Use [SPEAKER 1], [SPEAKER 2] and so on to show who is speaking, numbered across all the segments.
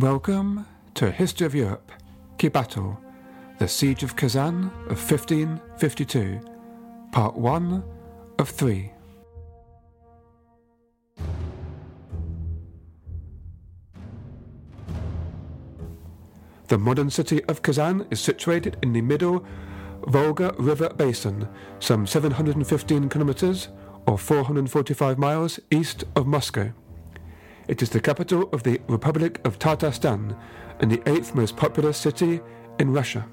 [SPEAKER 1] Welcome to History of Europe, Key Battle, The Siege of Kazan of 1552, Part 1 of 3. The modern city of Kazan is situated in the middle Volga River basin, some 715 kilometers or 445 miles east of Moscow. It is the capital of the Republic of Tatarstan and the eighth most populous city in Russia.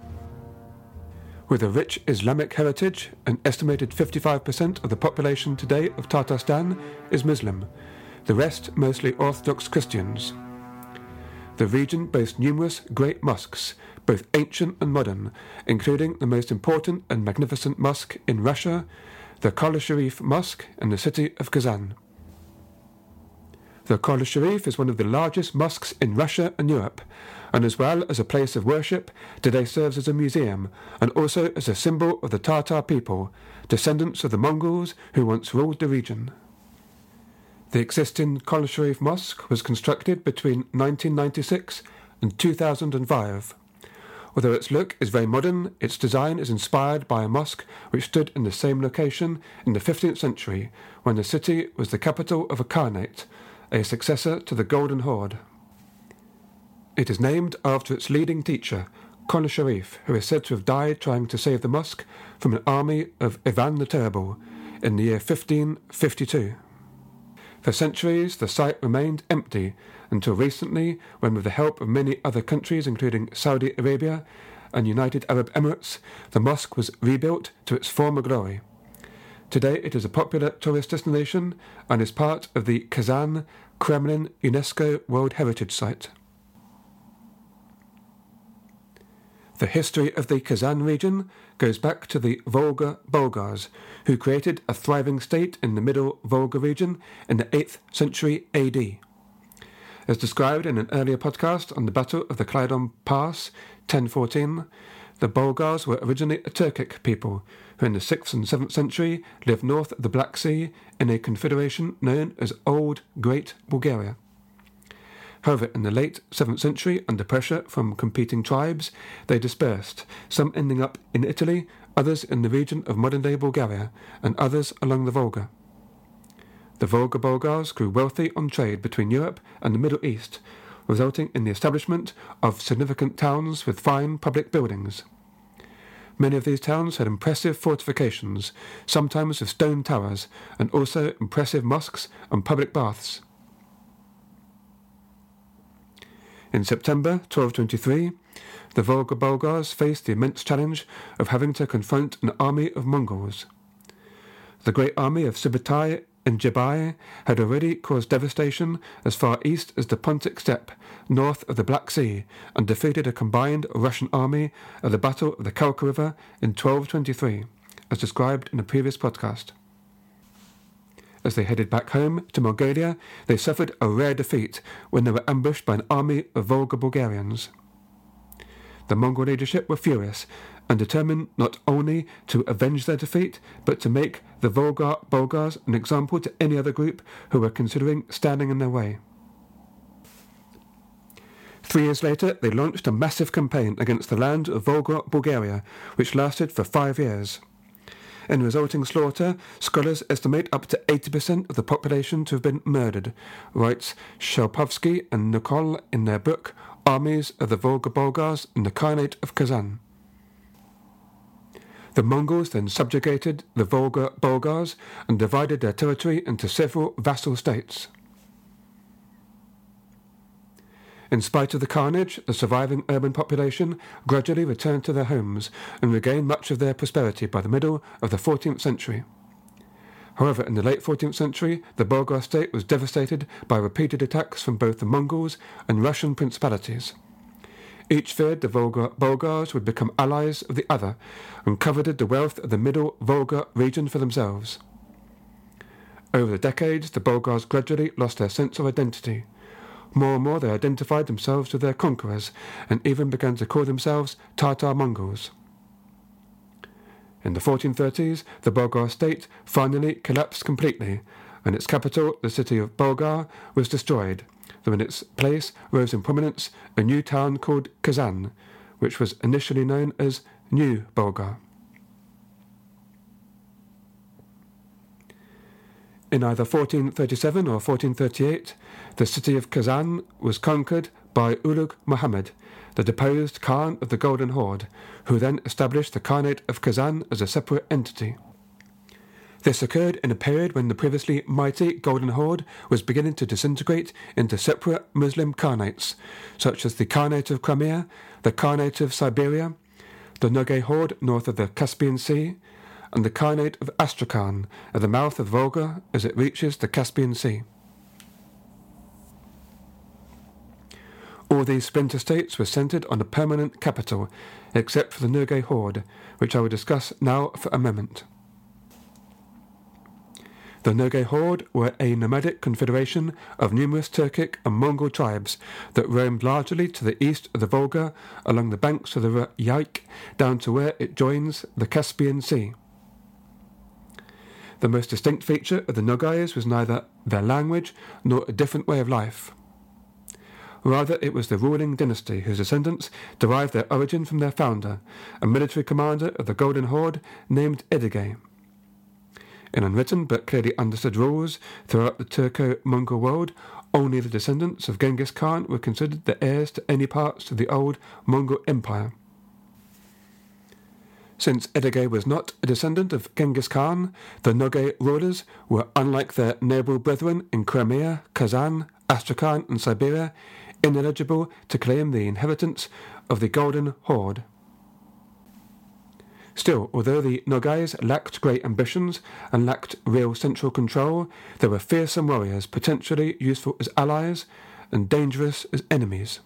[SPEAKER 1] With a rich Islamic heritage, an estimated 55% of the population today of Tatarstan is Muslim, the rest mostly Orthodox Christians. The region boasts numerous great mosques, both ancient and modern, including the most important and magnificent mosque in Russia, the Kol Sharif Mosque in the city of Kazan. The Kol Sharif is one of the largest mosques in Russia and Europe, and as well as a place of worship, today serves as a museum and also as a symbol of the Tatar people, descendants of the Mongols who once ruled the region. The existing Kol Sharif Mosque was constructed between 1996 and 2005. Although its look is very modern, its design is inspired by a mosque which stood in the same location in the 15th century when the city was the capital of a khanate a successor to the Golden Horde. It is named after its leading teacher, Kol Sharif, who is said to have died trying to save the mosque from an army of Ivan the Terrible in the year 1552. For centuries, the site remained empty until recently, when, with the help of many other countries, including Saudi Arabia and United Arab Emirates, the mosque was rebuilt to its former glory. Today it is a popular tourist destination and is part of the Kazan Kremlin UNESCO World Heritage Site. The history of the Kazan region goes back to the Volga Bulgars, who created a thriving state in the middle Volga region in the 8th century AD. As described in an earlier podcast on the Battle of the Kleidion Pass, 1014, the Bulgars were originally a Turkic people who in the 6th and 7th century lived north of the Black Sea in a confederation known as Old Great Bulgaria. However, in the late 7th century, under pressure from competing tribes, they dispersed, some ending up in Italy, others in the region of modern day Bulgaria, and others along the Volga. The Volga Bulgars grew wealthy on trade between Europe and the Middle East, resulting in the establishment of significant towns with fine public buildings. Many of these towns had impressive fortifications, sometimes with stone towers, and also impressive mosques and public baths. In September 1223, the Volga Bulgars faced the immense challenge of having to confront an army of Mongols. The great army of Subutai and Jebe had already caused devastation as far east as the Pontic Steppe, north of the Black Sea, and defeated a combined Russian army at the Battle of the Kalka River in 1223, as described in a previous podcast. As they headed back home to Mongolia, they suffered a rare defeat when they were ambushed by an army of Volga Bulgarians. The Mongol leadership were furious and determined not only to avenge their defeat, but to make the Volga Bulgars an example to any other group who were considering standing in their way. Three years later, they launched a massive campaign against the land of Volga Bulgaria, which lasted for five years. In resulting slaughter, scholars estimate up to 80% of the population to have been murdered, writes Shpakovsky and Nicolle in their book Armies of the Volga Bulgars in the Khanate of Kazan. The Mongols then subjugated the Volga Bulgars and divided their territory into several vassal states. In spite of the carnage, the surviving urban population gradually returned to their homes and regained much of their prosperity by the middle of the 14th century. However, in the late 14th century, the Bulgar state was devastated by repeated attacks from both the Mongols and Russian principalities. Each feared the Volga Bulgars would become allies of the other and coveted the wealth of the middle Volga region for themselves. Over the decades, the Bulgars gradually lost their sense of identity. More and more they identified themselves with their conquerors and even began to call themselves Tatar Mongols. In the 1430s, the Bulgar state finally collapsed completely, and its capital, the city of Bulgar, was destroyed, though in its place rose in prominence a new town called Kazan, which was initially known as New Bulgar. In either 1437 or 1438, the city of Kazan was conquered by Ulugh Muhammad, the deposed Khan of the Golden Horde, who then established the Khanate of Kazan as a separate entity. This occurred in a period when the previously mighty Golden Horde was beginning to disintegrate into separate Muslim Khanates, such as the Khanate of Crimea, the Khanate of Siberia, the Nogay Horde north of the Caspian Sea, and the Khanate of Astrakhan at the mouth of Volga as it reaches the Caspian Sea. All these splinter states were centered on a permanent capital, except for the Nogay Horde, which I will discuss now for a moment. The Nogay Horde were a nomadic confederation of numerous Turkic and Mongol tribes that roamed largely to the east of the Volga along the banks of the Yaik down to where it joins the Caspian Sea. The most distinct feature of the Nogais was neither their language nor a different way of life. Rather, it was the ruling dynasty whose descendants derived their origin from their founder, a military commander of the Golden Horde named Edigay. In unwritten but clearly understood rules throughout the Turco-Mongol world, only the descendants of Genghis Khan were considered the heirs to any parts of the old Mongol Empire. Since Edigay was not a descendant of Genghis Khan, the Nogay rulers were, unlike their noble brethren in Crimea, Kazan, Astrakhan, and Siberia, ineligible to claim the inheritance of the Golden Horde. Still, although the Nogais lacked great ambitions and lacked real central control, they were fearsome warriors, potentially useful as allies and dangerous as enemies.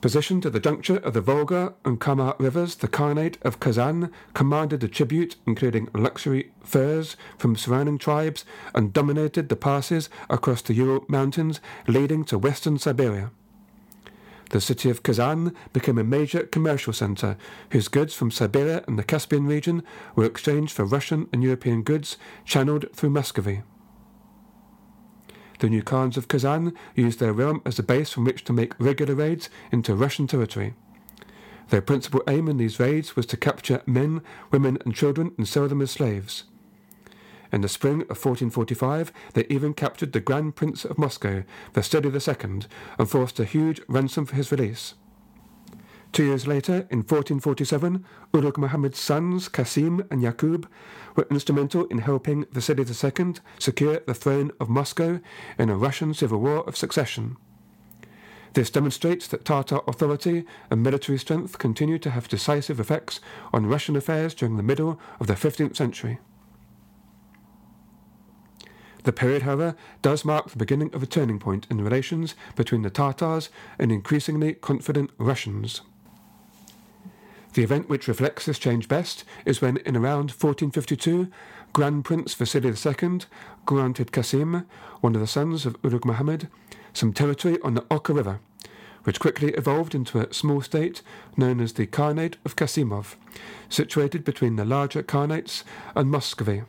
[SPEAKER 1] Positioned at the juncture of the Volga and Kama rivers, the Khanate of Kazan commanded a tribute, including luxury furs from surrounding tribes, and dominated the passes across the Ural Mountains leading to western Siberia. The city of Kazan became a major commercial center, whose goods from Siberia and the Caspian region were exchanged for Russian and European goods channeled through Muscovy. The new Khans of Kazan used their realm as a base from which to make regular raids into Russian territory. Their principal aim in these raids was to capture men, women, and children and sell them as slaves. In the spring of 1445, they even captured the Grand Prince of Moscow, Vasily II, and forced a huge ransom for his release. Two years later, in 1447, Ulugh Muhammad's sons, Qasim and Yaqub, were instrumental in helping Vasily II secure the throne of Moscow in a Russian civil war of succession. This demonstrates that Tatar authority and military strength continued to have decisive effects on Russian affairs during the middle of the 15th century. The period, however, does mark the beginning of a turning point in relations between the Tatars and increasingly confident Russians. The event which reflects this change best is when, in around 1452, Grand Prince Vasily II granted Qasim, one of the sons of Ulugh Muhammad, some territory on the Oka River, which quickly evolved into a small state known as the Khanate of Qasimov, situated between the larger Khanates and Muscovy.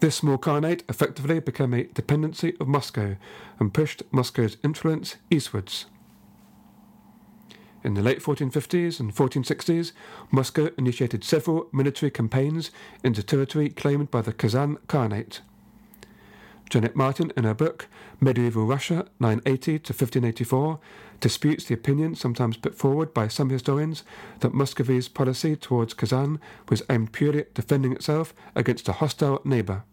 [SPEAKER 1] This small Khanate effectively became a dependency of Moscow and pushed Moscow's influence eastwards. In the late 1450s and 1460s, Moscow initiated several military campaigns into territory claimed by the Kazan Khanate. Janet Martin, in her book Medieval Russia 980 to 1584, disputes the opinion sometimes put forward by some historians that Muscovy's policy towards Kazan was aimed purely at defending itself against a hostile neighbour.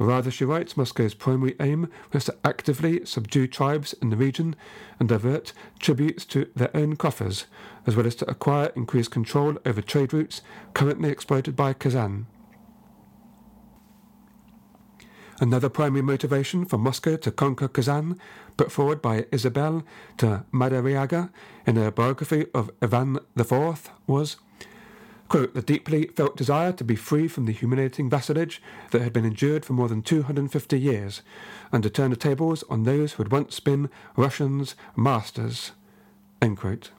[SPEAKER 1] Rather, she writes, Moscow's primary aim was to actively subdue tribes in the region and divert tributes to their own coffers, as well as to acquire increased control over trade routes currently exploited by Kazan. Another primary motivation for Moscow to conquer Kazan, put forward by Isabel de Madariaga in her biography of Ivan IV, was quote, the deeply felt desire to be free from the humiliating vassalage that had been endured for more than 250 years, and to turn the tables on those who had once been Russians' masters. End quote.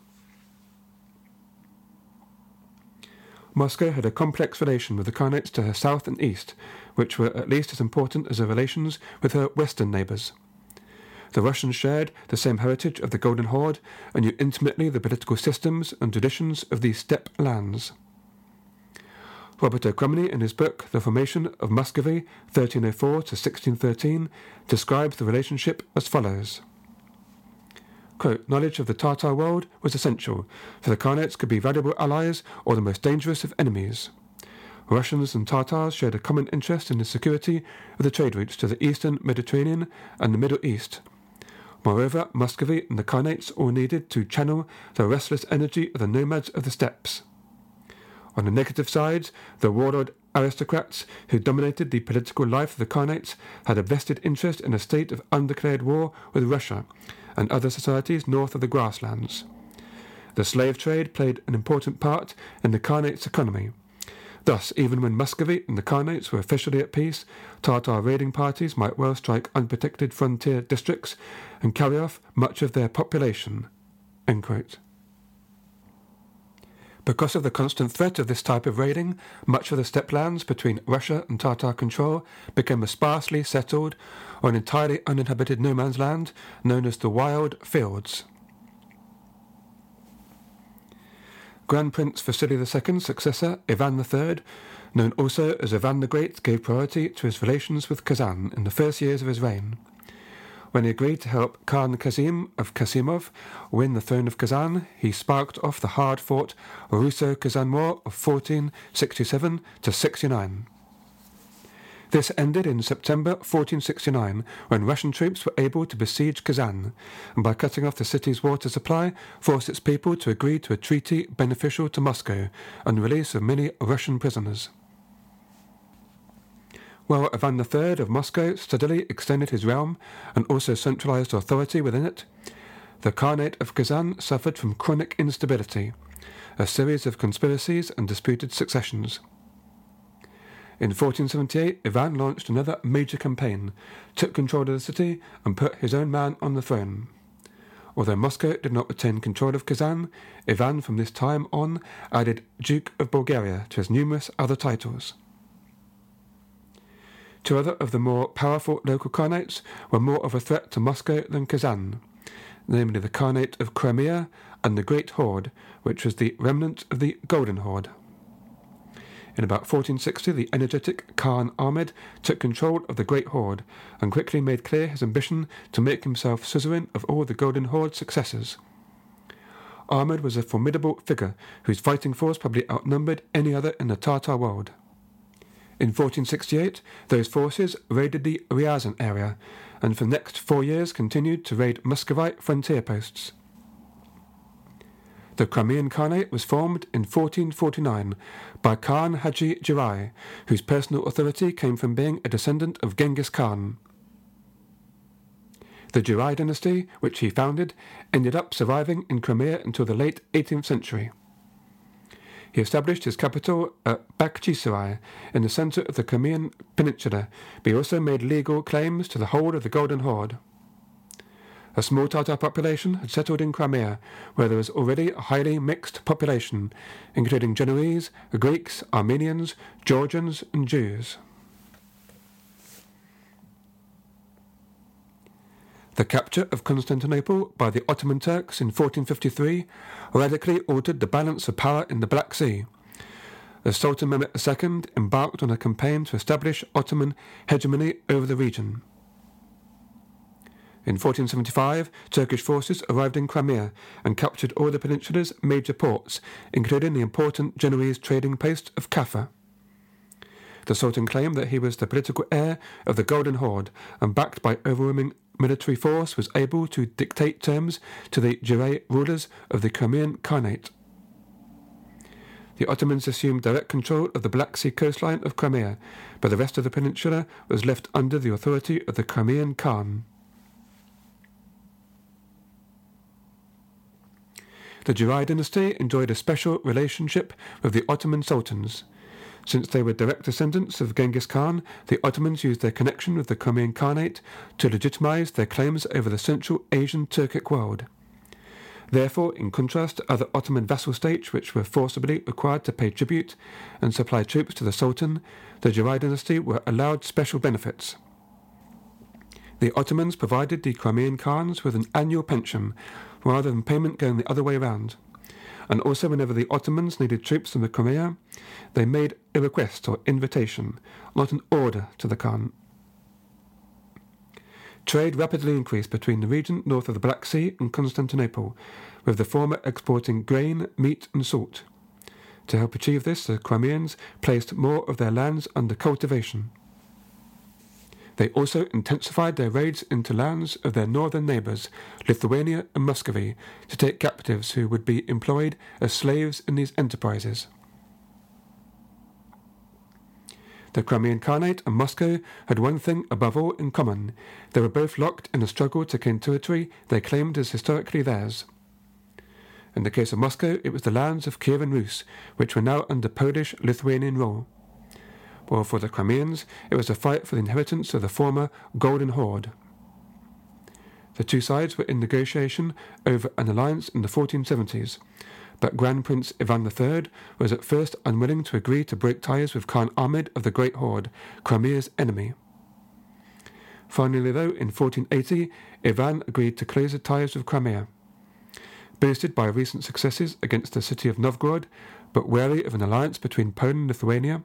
[SPEAKER 1] Moscow had a complex relation with the Khanates to her south and east, which were at least as important as her relations with her western neighbours. The Russians shared the same heritage of the Golden Horde and knew intimately the political systems and traditions of these steppe lands. Robert O. Crummey, in his book The Formation of Muscovy, 1304 to 1613, describes the relationship as follows. Quote, knowledge of the Tartar world was essential, for the Khanates could be valuable allies or the most dangerous of enemies. Russians and Tartars shared a common interest in the security of the trade routes to the eastern Mediterranean and the Middle East. Moreover, Muscovy and the Khanates all needed to channel the restless energy of the nomads of the steppes. On the negative side, the warlord aristocrats who dominated the political life of the Khanates had a vested interest in a state of undeclared war with Russia and other societies north of the grasslands. The slave trade played an important part in the Khanates' economy. Thus, even when Muscovy and the Khanates were officially at peace, Tartar raiding parties might well strike unprotected frontier districts and carry off much of their population. Because of the constant threat of this type of raiding, much of the steppe lands between Russia and Tartar control became a sparsely settled or an entirely uninhabited no man's land known as the Wild Fields. Grand Prince Vasily II's successor, Ivan III, known also as Ivan the Great, gave priority to his relations with Kazan in the first years of his reign when he agreed to help Khan Qasim of Qasimov win the throne of Kazan, he sparked off the hard-fought Russo-Kazan War of 1467 to 69. This ended in September 1469 when Russian troops were able to besiege Kazan and by cutting off the city's water supply forced its people to agree to a treaty beneficial to Moscow and release of many Russian prisoners while Ivan III of Moscow steadily extended his realm and also centralized authority within it, the Khanate of Kazan suffered from chronic instability, a series of conspiracies and disputed successions. In 1478, Ivan launched another major campaign, took control of the city, and put his own man on the throne. Although Moscow did not retain control of Kazan, Ivan from this time on added Duke of Bulgaria to his numerous other titles. Two other of the more powerful local Khanates were more of a threat to Moscow than Kazan, namely the Khanate of Crimea and the Great Horde, which was the remnant of the Golden Horde. In about 1460, the energetic Khan Ahmed took control of the Great Horde and quickly made clear his ambition to make himself suzerain of all the Golden Horde's successors. Ahmed was a formidable figure whose fighting force probably outnumbered any other in the Tartar world. In 1468, those forces raided the Ryazan area and for the next four years continued to raid Muscovite frontier posts. The Crimean Khanate was formed in 1449 by Khan Haji Giray, whose personal authority came from being a descendant of Genghis Khan. The Giray dynasty, which he founded, ended up surviving in Crimea until the late 18th century. He established his capital at Bakhchisarai in the center of the Crimean Peninsula, but he also made legal claims to the whole of the Golden Horde. A small Tatar population had settled in Crimea, where there was already a highly mixed population, including Genoese, Greeks, Armenians, Georgians, and Jews. The capture of Constantinople by the Ottoman Turks in 1453 radically altered the balance of power in the Black Sea. The Sultan Mehmet II embarked on a campaign to establish Ottoman hegemony over the region. In 1475, Turkish forces arrived in Crimea and captured all the peninsula's major ports, including the important Genoese trading post of Kaffa. the Sultan claimed that he was the political heir of the Golden Horde and, backed by overwhelming military force, was able to dictate terms to the Giray rulers of the Crimean Khanate. The Ottomans assumed direct control of the Black Sea coastline of Crimea, but the rest of the peninsula was left under the authority of the Crimean Khan. The Giray dynasty enjoyed a special relationship with the Ottoman sultans. Since they were direct descendants of Genghis Khan, the Ottomans used their connection with the Crimean Khanate to legitimize their claims over the Central Asian Turkic world. Therefore, in contrast to other Ottoman vassal states which were forcibly required to pay tribute and supply troops to the Sultan, the Giray dynasty were allowed special benefits. The Ottomans provided the Crimean Khans with an annual pension, rather than payment going the other way round. And also, whenever the Ottomans needed troops from the Crimea, they made a request or invitation, not an order to the Khan. Trade rapidly increased between the region north of the Black Sea and Constantinople, with the former exporting grain, meat, and salt. To help achieve this, the Crimeans placed more of their lands under cultivation. They also intensified their raids into lands of their northern neighbours, Lithuania and Muscovy, to take captives who would be employed as slaves in these enterprises. The Crimean Khanate and Moscow had one thing above all in common. They were both locked in a struggle to gain territory they claimed as historically theirs. In the case of Moscow, it was the lands of Kievan Rus, which were now under Polish Lithuanian rule. While for the Crimeans, it was a fight for the inheritance of the former Golden Horde. The two sides were in negotiation over an alliance in the 1470s, but Grand Prince Ivan III was at first unwilling to agree to break ties with Khan Ahmed of the Great Horde, Crimea's enemy. Finally, though, in 1480, Ivan agreed to close the ties with Crimea. Boosted by recent successes against the city of Novgorod, but wary of an alliance between Poland and Lithuania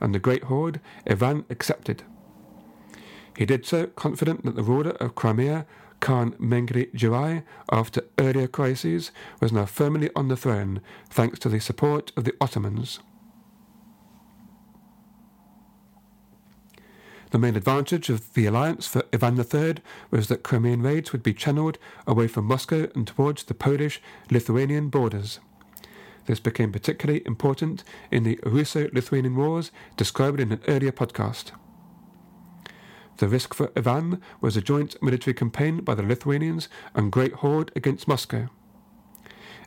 [SPEAKER 1] and the Great Horde, Ivan accepted. He did so confident that the ruler of Crimea Khan Mengli Giray, after earlier crises, was now firmly on the throne thanks to the support of the Ottomans. The main advantage of the alliance for Ivan III was that Crimean raids would be channeled away from Moscow and towards the Polish Lithuanian borders. This became particularly important in the Russo Lithuanian Wars described in an earlier podcast. The risk for Ivan was a joint military campaign by the Lithuanians and Great Horde against Moscow.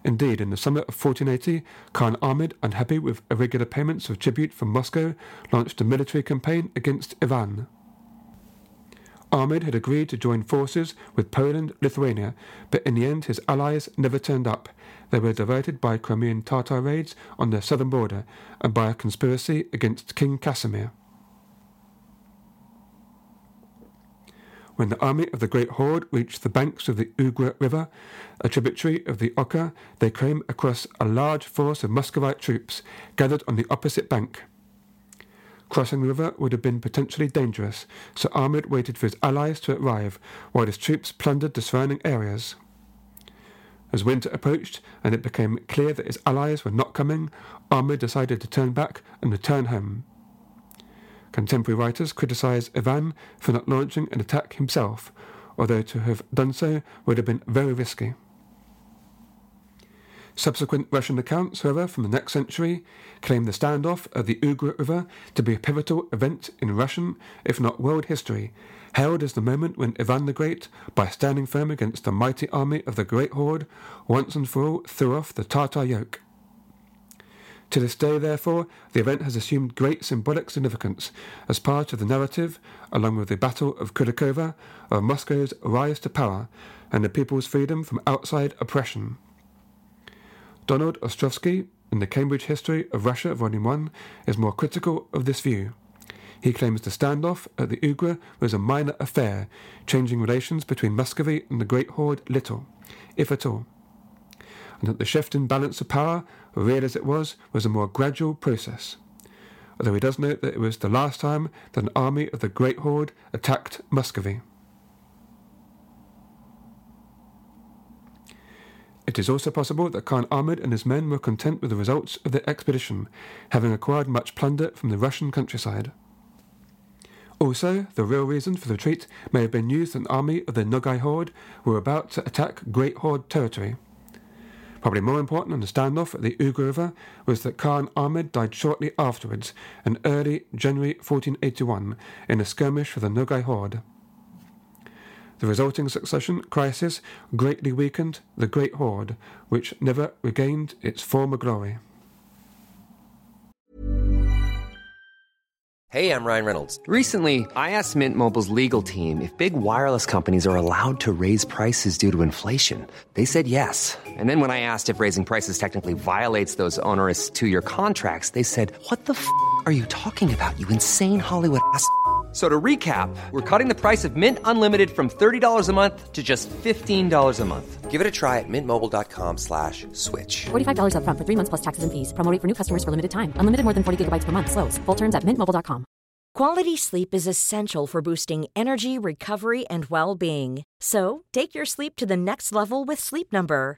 [SPEAKER 1] Indeed, in the summer of 1480, Khan Ahmed, unhappy with irregular payments of tribute from Moscow, launched a military campaign against Ivan. Ahmed had agreed to join forces with Poland, Lithuania, but in the end his allies never turned up. They were diverted by Crimean Tatar raids on their southern border and by a conspiracy against King Casimir. When the army of the Great Horde reached the banks of the Ugra River, a tributary of the Oka, they came across a large force of Muscovite troops gathered on the opposite bank. Crossing the river would have been potentially dangerous, so Ahmed waited for his allies to arrive while his troops plundered the surrounding areas. As winter approached and it became clear that his allies were not coming, Ahmed decided to turn back and return home. Contemporary writers criticize Ivan for not launching an attack himself, although to have done so would have been very risky. Subsequent Russian accounts, however, from the next century, claim the standoff at the Ugra River to be a pivotal event in Russian, if not world history, hailed as the moment when Ivan the Great, by standing firm against the mighty army of the Great Horde, once and for all threw off the Tartar yoke. To this day, therefore, the event has assumed great symbolic significance as part of the narrative, along with the Battle of Kulikovo, of Moscow's rise to power and the people's freedom from outside oppression. Donald Ostrowski, in the Cambridge History of Russia, Volume 1, is more critical of this view. He claims the standoff at the Ugra was a minor affair, changing relations between Muscovy and the Great Horde little, if at all and that the shift in balance of power, real as it was, was a more gradual process. Although he does note that it was the last time that an army of the Great Horde attacked Muscovy. It is also possible that Khan Ahmed and his men were content with the results of their expedition, having acquired much plunder from the Russian countryside. Also, the real reason for the retreat may have been news that an army of the Nogai Horde were about to attack Great Horde territory. Probably more important than the standoff at the Ugra River was that Khan Ahmed died shortly afterwards, in early January 1481, in a skirmish with the Nogai Horde. The resulting succession crisis greatly weakened the Great Horde, which never regained its former glory.
[SPEAKER 2] Hey, I'm Ryan Reynolds. Recently, I asked Mint Mobile's legal team if big wireless companies are allowed to raise prices due to inflation. They said yes. And then when I asked if raising prices technically violates those onerous two year contracts, they said, What the f are you talking about, you insane Hollywood ass? So to recap, we're cutting the price of Mint Unlimited from $30 a month to just $15 a month. Give it a try at mintmobile.com slash switch.
[SPEAKER 3] $45 up front for three months plus taxes and fees. Promo rate for new customers for limited time. Unlimited more than 40 gigabytes per month. Slows. Full terms at mintmobile.com.
[SPEAKER 4] Quality sleep is essential for boosting energy, recovery, and well-being. So take your sleep to the next level with Sleep Number.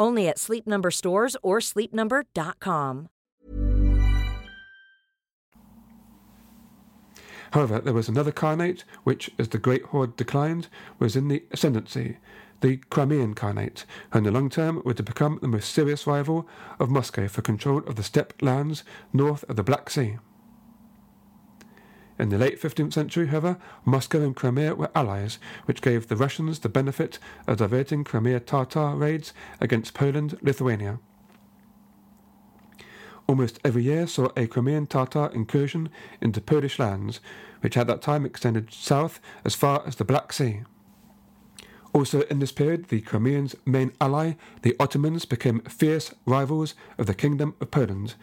[SPEAKER 4] Only at Sleep Number stores or sleepnumber.com.
[SPEAKER 1] However, there was another Khanate which, as the Great Horde declined, was in the ascendancy, the Crimean Khanate, who in the long term were to become the most serious rival of Moscow for control of the steppe lands north of the Black Sea. In the late 15th century, however, Moscow and Crimea were allies, which gave the Russians the benefit of diverting Crimea Tatar raids against Poland, Lithuania. Almost every year saw a Crimean Tatar incursion into Polish lands, which at that time extended south as far as the Black Sea. Also in this period, the Crimeans' main ally, the Ottomans, became fierce rivals of the Kingdom of Poland,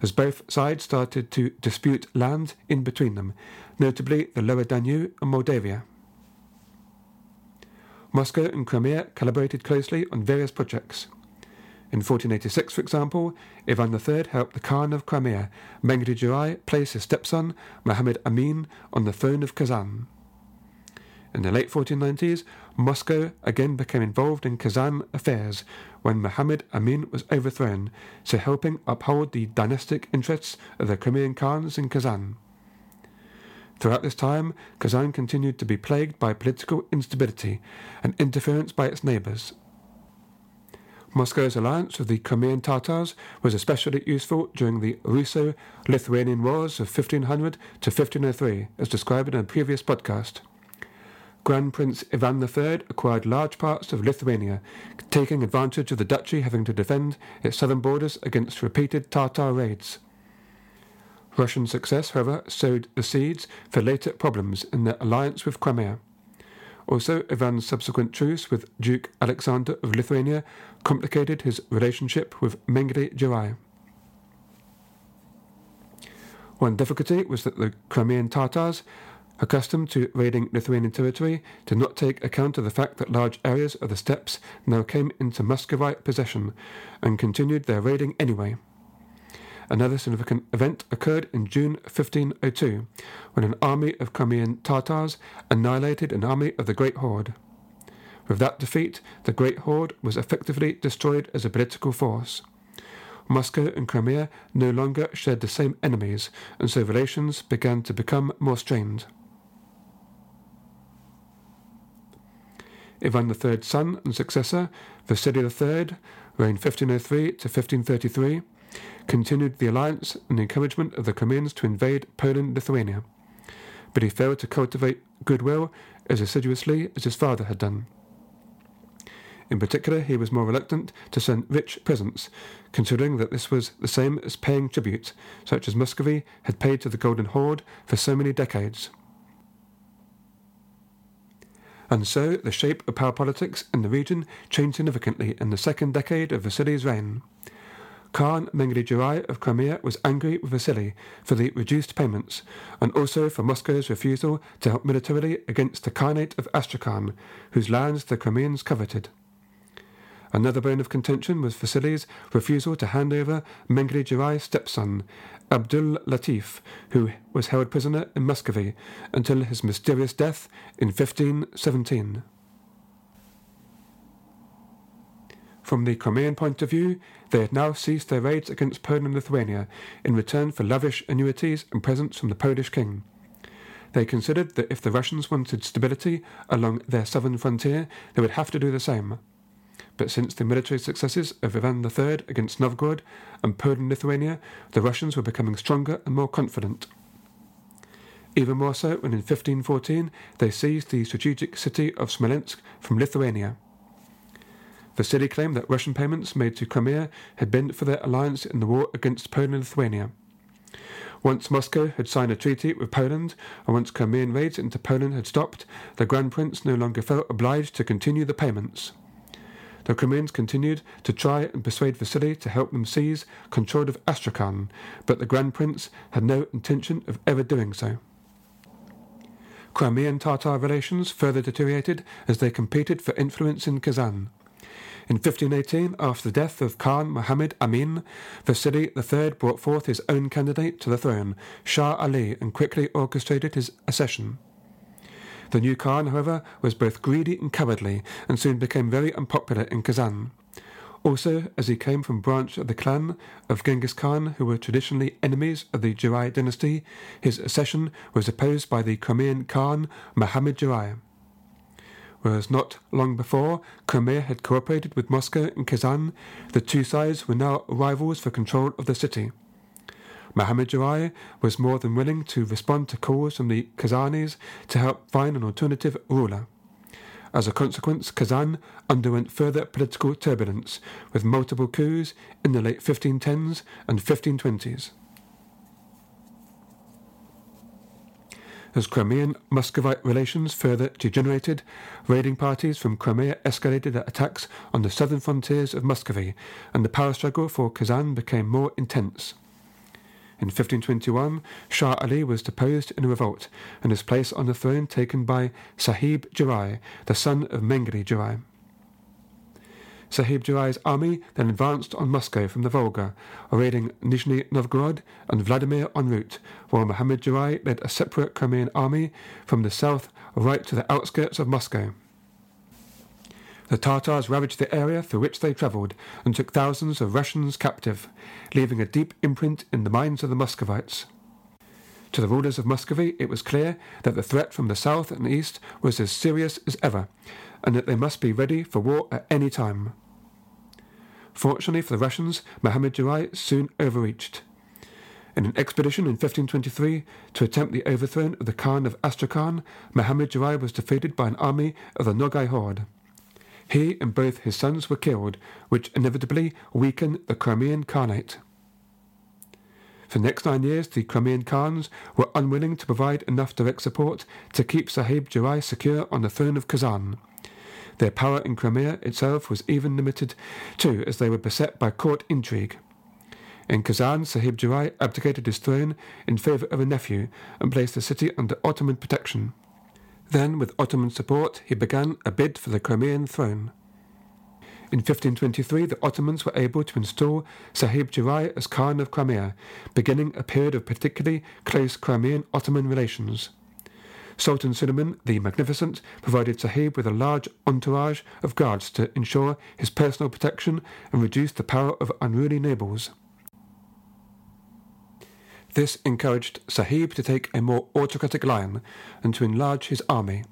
[SPEAKER 1] as both sides started to dispute land in between them, notably the Lower Danube and Moldavia. Moscow and Crimea collaborated closely on various projects. In 1486, for example, Ivan III helped the Khan of Crimea, Mengli Giray, place his stepson, Muhammad Amin, on the throne of Kazan. In the late 1490s, Moscow again became involved in Kazan affairs when Muhammad Amin was overthrown, so helping uphold the dynastic interests of the Crimean Khans in Kazan. Throughout this time, Kazan continued to be plagued by political instability and interference by its neighbours. Moscow's alliance with the Crimean Tatars was especially useful during the Russo-Lithuanian Wars of 1500 to 1503, as described in a previous podcast. Grand Prince Ivan III acquired large parts of Lithuania, taking advantage of the duchy having to defend its southern borders against repeated Tatar raids. Russian success, however, sowed the seeds for later problems in their alliance with Crimea. Also, Ivan's subsequent truce with Duke Alexander of Lithuania complicated his relationship with Mengli Giray. One difficulty was that the Crimean Tatars accustomed to raiding Lithuanian territory, did not take account of the fact that large areas of the steppes now came into Muscovite possession, and continued their raiding anyway. Another significant event occurred in June 1502, when an army of Crimean Tatars annihilated an army of the Great Horde. With that defeat, the Great Horde was effectively destroyed as a political force. Moscow and Crimea no longer shared the same enemies, and so relations began to become more strained. Ivan III's son and successor, Vasily III, reigned 1503 to 1533, continued the alliance and encouragement of the Crimeans to invade Poland-Lithuania, but he failed to cultivate goodwill as assiduously as his father had done. In particular, he was more reluctant to send rich presents, considering that this was the same as paying tribute, such as Muscovy had paid to the Golden Horde for so many decades. And so the shape of power politics in the region changed significantly in the second decade of Vasily's reign. Khan Mengli Giray of Crimea was angry with Vasily for the reduced payments and also for Moscow's refusal to help militarily against the Khanate of Astrakhan, whose lands the Crimeans coveted. Another bone of contention was Vasily's refusal to hand over Mengli Giray's stepson, Abdul Latif, who was held prisoner in Muscovy until his mysterious death in 1517. From the Crimean point of view, they had now ceased their raids against Poland and Lithuania in return for lavish annuities and presents from the Polish king. They considered that if the Russians wanted stability along their southern frontier, they would have to do the same. But since the military successes of Ivan III against Novgorod and Poland Lithuania, the Russians were becoming stronger and more confident. Even more so when in 1514 they seized the strategic city of Smolensk from Lithuania. Vasily claimed that Russian payments made to Crimea had been for their alliance in the war against Poland and Lithuania. Once Moscow had signed a treaty with Poland, and once Crimean raids into Poland had stopped, the Grand Prince no longer felt obliged to continue the payments. The Crimeans continued to try and persuade Vasily to help them seize control of Astrakhan, but the Grand Prince had no intention of ever doing so. Crimean Tatar relations further deteriorated as they competed for influence in Kazan. In 1518, after the death of Khan Muhammad Amin, Vasily III brought forth his own candidate to the throne, Shah Ali, and quickly orchestrated his accession. The new Khan, however, was both greedy and cowardly, and soon became very unpopular in Kazan. Also, as he came from a branch of the clan of Genghis Khan, who were traditionally enemies of the Giray dynasty, his accession was opposed by the Crimean Khan Muhammad Giray whereas not long before, Crimea had cooperated with Moscow and Kazan, the two sides were now rivals for control of the city. Muhammad Giray was more than willing to respond to calls from the Kazanis to help find an alternative ruler. As a consequence, Kazan underwent further political turbulence, with multiple coups in the late 1510s and 1520s. As Crimean Muscovite relations further degenerated, raiding parties from Crimea escalated their attacks on the southern frontiers of Muscovy, and the power struggle for Kazan became more intense. In 1521, Shah Ali was deposed in a revolt, and his place on the throne taken by Sahib Giray, the son of Mengli Giray. Sahib Giray's army then advanced on Moscow from the Volga, raiding Nizhny Novgorod and Vladimir en route, while Muhammad Giray led a separate Crimean army from the south right to the outskirts of Moscow. The Tartars ravaged the area through which they travelled and took thousands of Russians captive, leaving a deep imprint in the minds of the Muscovites. To the rulers of Muscovy, it was clear that the threat from the south and east was as serious as ever, and that they must be ready for war at any time. Fortunately for the Russians, Muhammad Giray soon overreached. In an expedition in 1523 to attempt the overthrow of the Khan of Astrakhan, Muhammad Giray was defeated by an army of the Nogai horde. He and both his sons were killed, which inevitably weakened the Crimean Khanate. For the next nine years, the Crimean Khans were unwilling to provide enough direct support to keep Sahib Giray secure on the throne of Kazan. Their power in Crimea itself was even limited too, as they were beset by court intrigue. In Kazan, Sahib Giray abdicated his throne in favour of a nephew and placed the city under Ottoman protection. Then, with Ottoman support, he began a bid for the Crimean throne. In 1523, the Ottomans were able to install Sahib Giray as Khan of Crimea, beginning a period of particularly close Crimean Ottoman relations. Sultan Suleiman the Magnificent provided Sahib with a large entourage of guards to ensure his personal protection and reduce the power of unruly nobles. This encouraged Sahib to take a more autocratic line and to enlarge his army.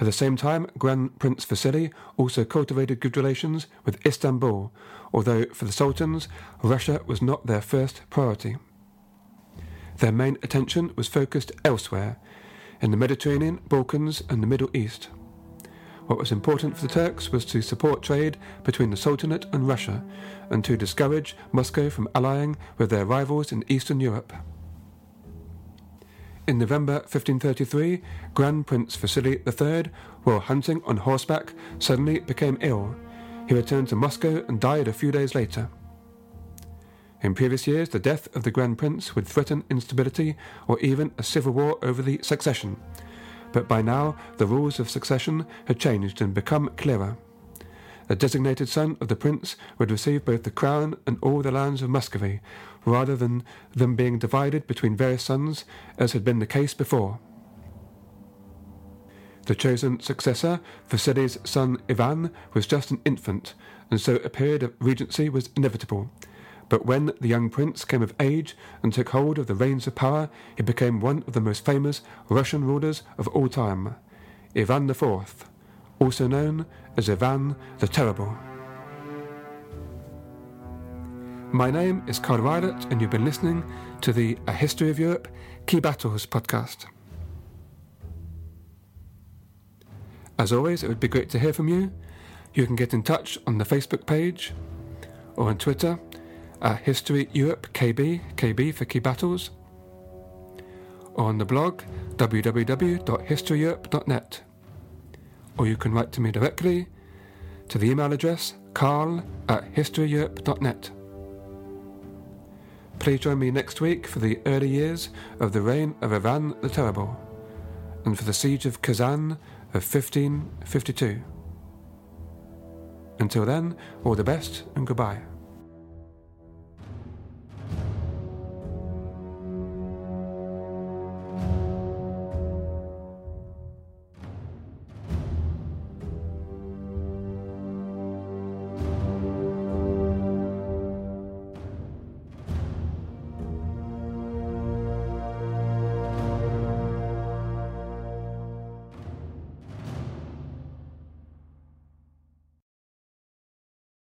[SPEAKER 1] At the same time, Grand Prince Vasily also cultivated good relations with Istanbul, although for the Sultans, Russia was not their first priority. Their main attention was focused elsewhere, in the Mediterranean, Balkans, and the Middle East. What was important for the Turks was to support trade between the Sultanate and Russia, and to discourage Moscow from allying with their rivals in Eastern Europe. In November 1533, Grand Prince Vasily III, while hunting on horseback, suddenly became ill. He returned to Moscow and died a few days later. In previous years, the death of the Grand Prince would threaten instability or even a civil war over the succession. But by now, the rules of succession had changed and become clearer. The designated son of the prince would receive both the crown and all the lands of Muscovy, rather than them being divided between various sons, as had been the case before. The chosen successor, Vasily's son Ivan, was just an infant, and so a period of regency was inevitable. But when the young prince came of age and took hold of the reins of power, he became one of the most famous Russian rulers of all time, Ivan IV, also known as Ivan the Terrible. My name is Carl Violet, and you've been listening to the A History of Europe Key Battles podcast. As always, it would be great to hear from you. You can get in touch on the Facebook page or on Twitter at History Europe KB, KB for Key Battles, on the blog www.historyeurope.net. Or you can write to me directly to the email address carl at historyeurope.net. Please join me next week for the early years of the reign of Ivan the Terrible and for the siege of Kazan of 1552. Until then, all the best and goodbye.